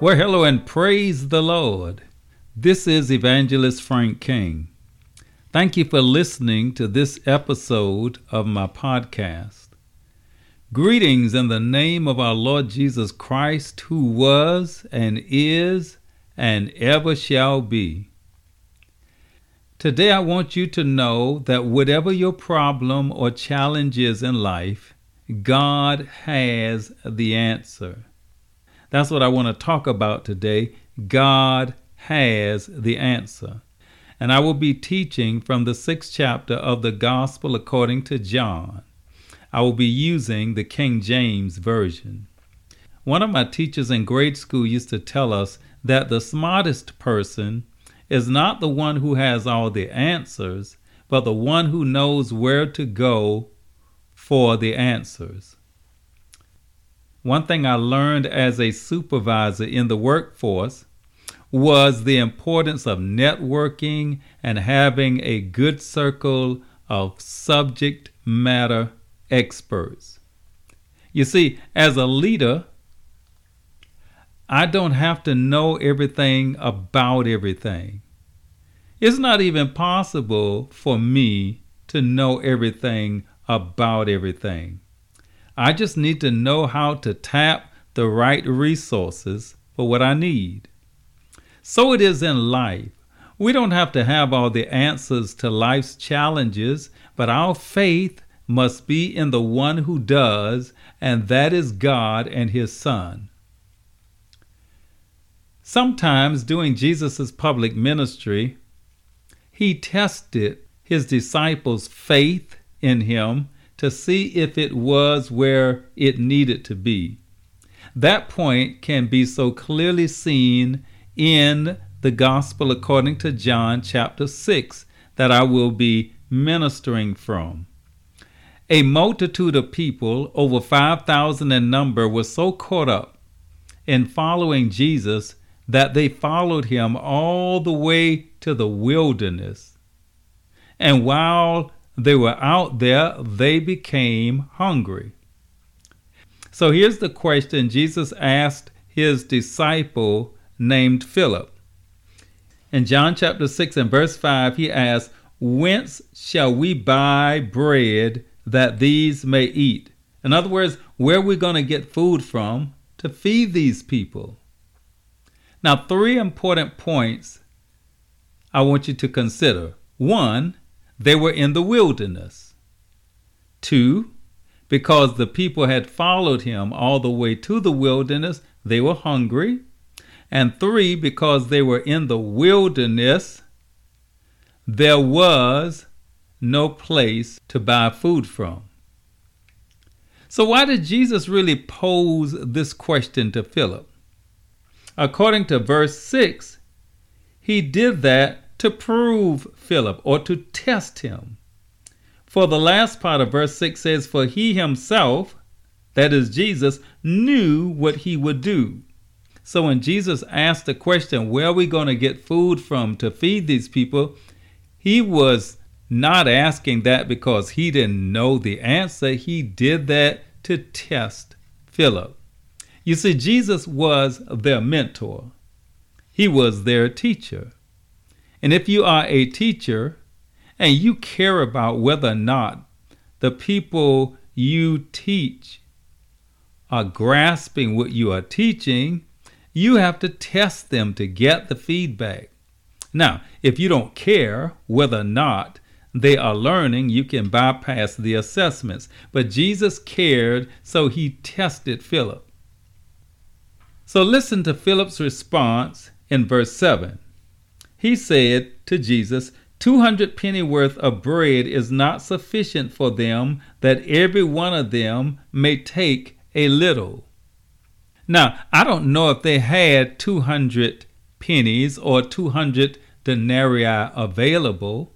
Well, hello and praise the Lord. This is Evangelist Frank King. Thank you for listening to this episode of my podcast. Greetings in the name of our Lord Jesus Christ, who was and is and ever shall be. Today, I want you to know that whatever your problem or challenge is in life, God has the answer. That's what I want to talk about today. God has the answer. And I will be teaching from the sixth chapter of the Gospel according to John. I will be using the King James Version. One of my teachers in grade school used to tell us that the smartest person is not the one who has all the answers, but the one who knows where to go for the answers. One thing I learned as a supervisor in the workforce was the importance of networking and having a good circle of subject matter experts. You see, as a leader, I don't have to know everything about everything. It's not even possible for me to know everything about everything. I just need to know how to tap the right resources for what I need. So it is in life. We don't have to have all the answers to life's challenges, but our faith must be in the one who does, and that is God and His Son. Sometimes during Jesus' public ministry, He tested His disciples' faith in Him to see if it was where it needed to be. That point can be so clearly seen in the Gospel according to John chapter 6 that I will be ministering from. A multitude of people, over 5,000 in number, were so caught up in following Jesus that they followed him all the way to the wilderness. And while they were out there, they became hungry. So here's the question Jesus asked his disciple named Philip. In John chapter 6 and verse 5, he asks, Whence shall we buy bread that these may eat? In other words, where are we going to get food from to feed these people? Now, three important points I want you to consider. One, they were in the wilderness. Two, because the people had followed him all the way to the wilderness, they were hungry. And three, because they were in the wilderness, there was no place to buy food from. So, why did Jesus really pose this question to Philip? According to verse 6, he did that to prove Philip or to test him. For the last part of verse 6 says, For he himself, that is Jesus, knew what he would do. So when Jesus asked the question, where are we going to get food from to feed these people? He was not asking that because he didn't know the answer. He did that to test Philip. You see, Jesus was their mentor, he was their teacher. And if you are a teacher and you care about whether or not the people you teach are grasping what you are teaching, you have to test them to get the feedback. Now, if you don't care whether or not they are learning, you can bypass the assessments. But Jesus cared, so he tested Philip. So listen to Philip's response in verse 7. He said to Jesus, 200 penny worth of bread is not sufficient for them that every one of them may take a little. Now, I don't know if they had 200 pennies or 200 denarii available.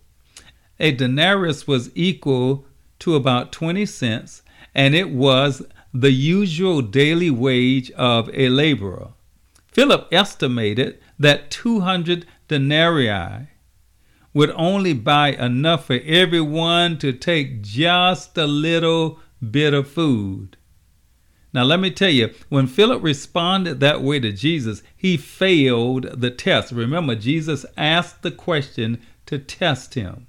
A denarius was equal to about 20 cents, and it was the usual daily wage of a laborer. Philip estimated that 200 denarii would only buy enough for everyone to take just a little bit of food. Now, let me tell you, when Philip responded that way to Jesus, he failed the test. Remember, Jesus asked the question to test him.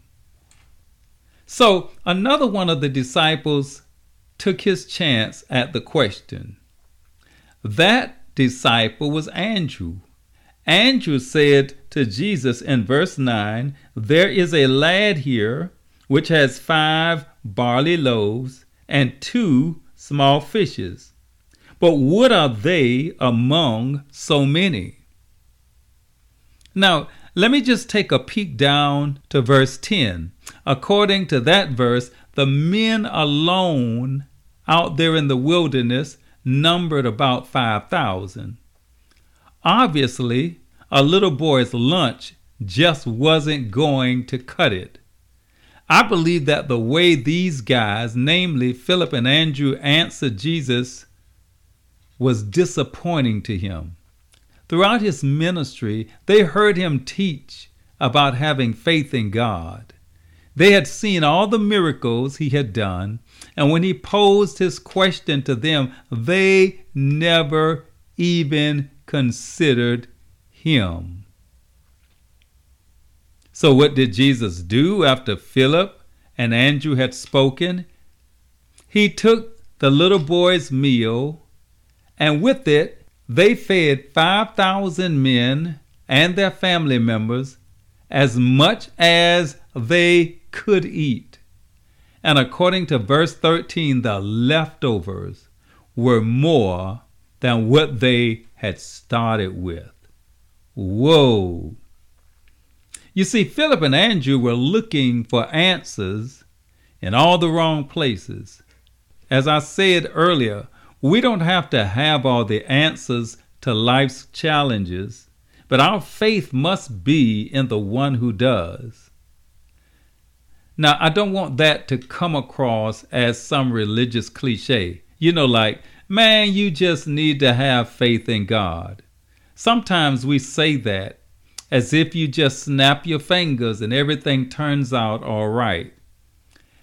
So, another one of the disciples took his chance at the question. That disciple was Andrew. Andrew said to Jesus in verse 9, There is a lad here which has five barley loaves and two small fishes. But what are they among so many? Now, let me just take a peek down to verse 10. According to that verse, the men alone out there in the wilderness numbered about 5,000. Obviously, a little boy's lunch just wasn't going to cut it. I believe that the way these guys, namely Philip and Andrew, answered Jesus was disappointing to him. Throughout his ministry, they heard him teach about having faith in God. They had seen all the miracles he had done, and when he posed his question to them, they never even considered him. So, what did Jesus do after Philip and Andrew had spoken? He took the little boy's meal, and with it, they fed 5,000 men and their family members as much as they could eat. And according to verse 13, the leftovers were more than what they had started with. Whoa! You see, Philip and Andrew were looking for answers in all the wrong places. As I said earlier, we don't have to have all the answers to life's challenges, but our faith must be in the one who does. Now, I don't want that to come across as some religious cliche. You know, like, man, you just need to have faith in God. Sometimes we say that as if you just snap your fingers and everything turns out all right.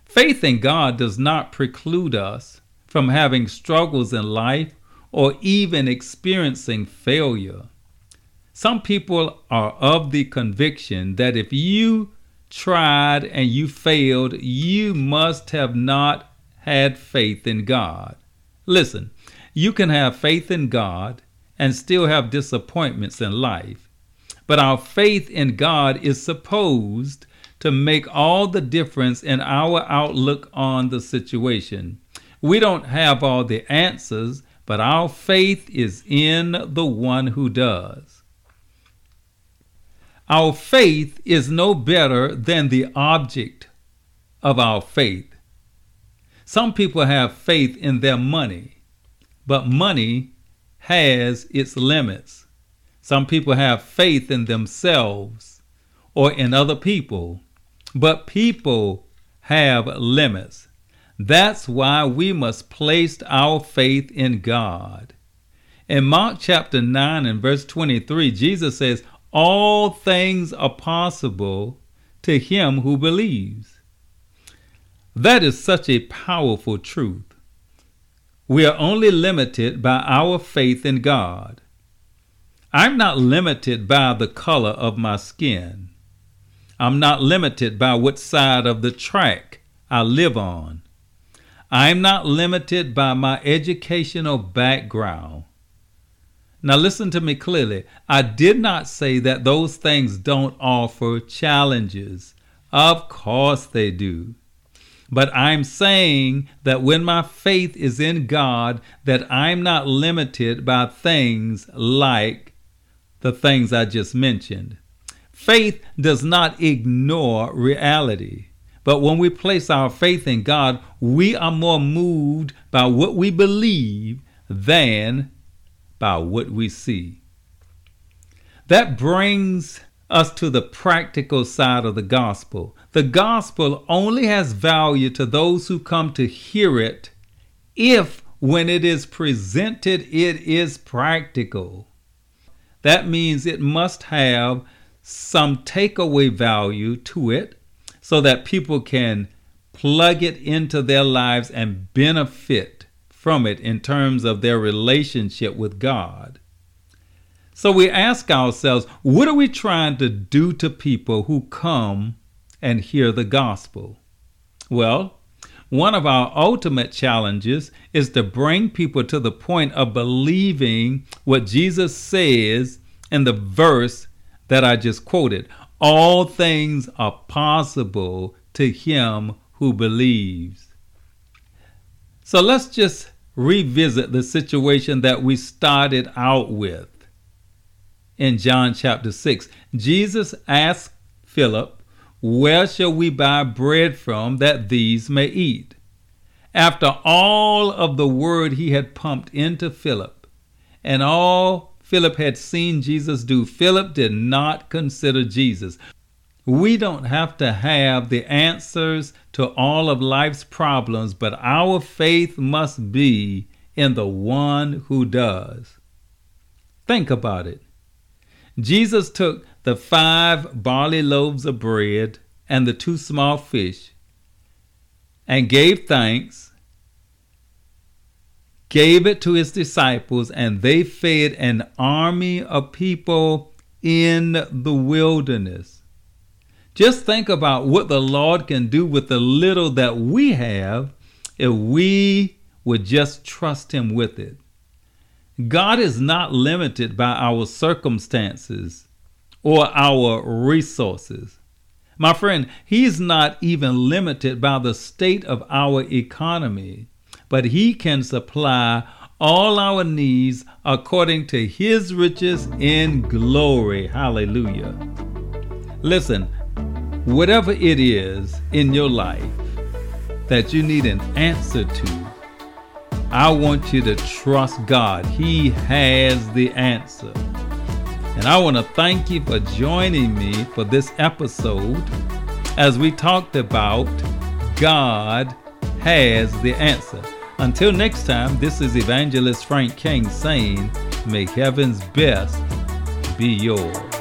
Faith in God does not preclude us from having struggles in life or even experiencing failure. Some people are of the conviction that if you tried and you failed, you must have not had faith in God. Listen, you can have faith in God and still have disappointments in life. But our faith in God is supposed to make all the difference in our outlook on the situation. We don't have all the answers, but our faith is in the one who does. Our faith is no better than the object of our faith. Some people have faith in their money, but money has its limits. Some people have faith in themselves or in other people, but people have limits. That's why we must place our faith in God. In Mark chapter 9 and verse 23, Jesus says, all things are possible to him who believes. That is such a powerful truth. We are only limited by our faith in God. I'm not limited by the color of my skin. I'm not limited by what side of the track I live on. I'm not limited by my educational background. Now, listen to me clearly. I did not say that those things don't offer challenges. Of course they do. But I'm saying that when my faith is in God, that I'm not limited by things like the things I just mentioned. Faith does not ignore reality. But when we place our faith in God, we are more moved by what we believe than by what we see. That brings us to the practical side of the gospel. The gospel only has value to those who come to hear it if, when it is presented, it is practical. That means it must have some takeaway value to it so that people can plug it into their lives and benefit from it in terms of their relationship with God. So we ask ourselves, what are we trying to do to people who come and hear the gospel? Well, one of our ultimate challenges is to bring people to the point of believing what Jesus says in the verse that I just quoted. All things are possible to him who believes. So let's just revisit the situation that we started out with in John chapter 6. Jesus asked Philip, Where shall we buy bread from that these may eat? After all of the word he had pumped into Philip and all Philip had seen Jesus do, Philip did not consider Jesus. We don't have to have the answers to all of life's problems, but our faith must be in the one who does. Think about it. Jesus took the five barley loaves of bread and the two small fish and gave thanks, gave it to his disciples, and they fed an army of people in the wilderness. Just think about what the Lord can do with the little that we have if we would just trust Him with it. God is not limited by our circumstances or our resources. My friend, He's not even limited by the state of our economy, but He can supply all our needs according to His riches in glory. Hallelujah. Listen, whatever it is in your life that you need an answer to, I want you to trust God. He has the answer. And I want to thank you for joining me for this episode as we talked about God has the answer. Until next time, this is Evangelist Frank King saying, May heaven's best be yours.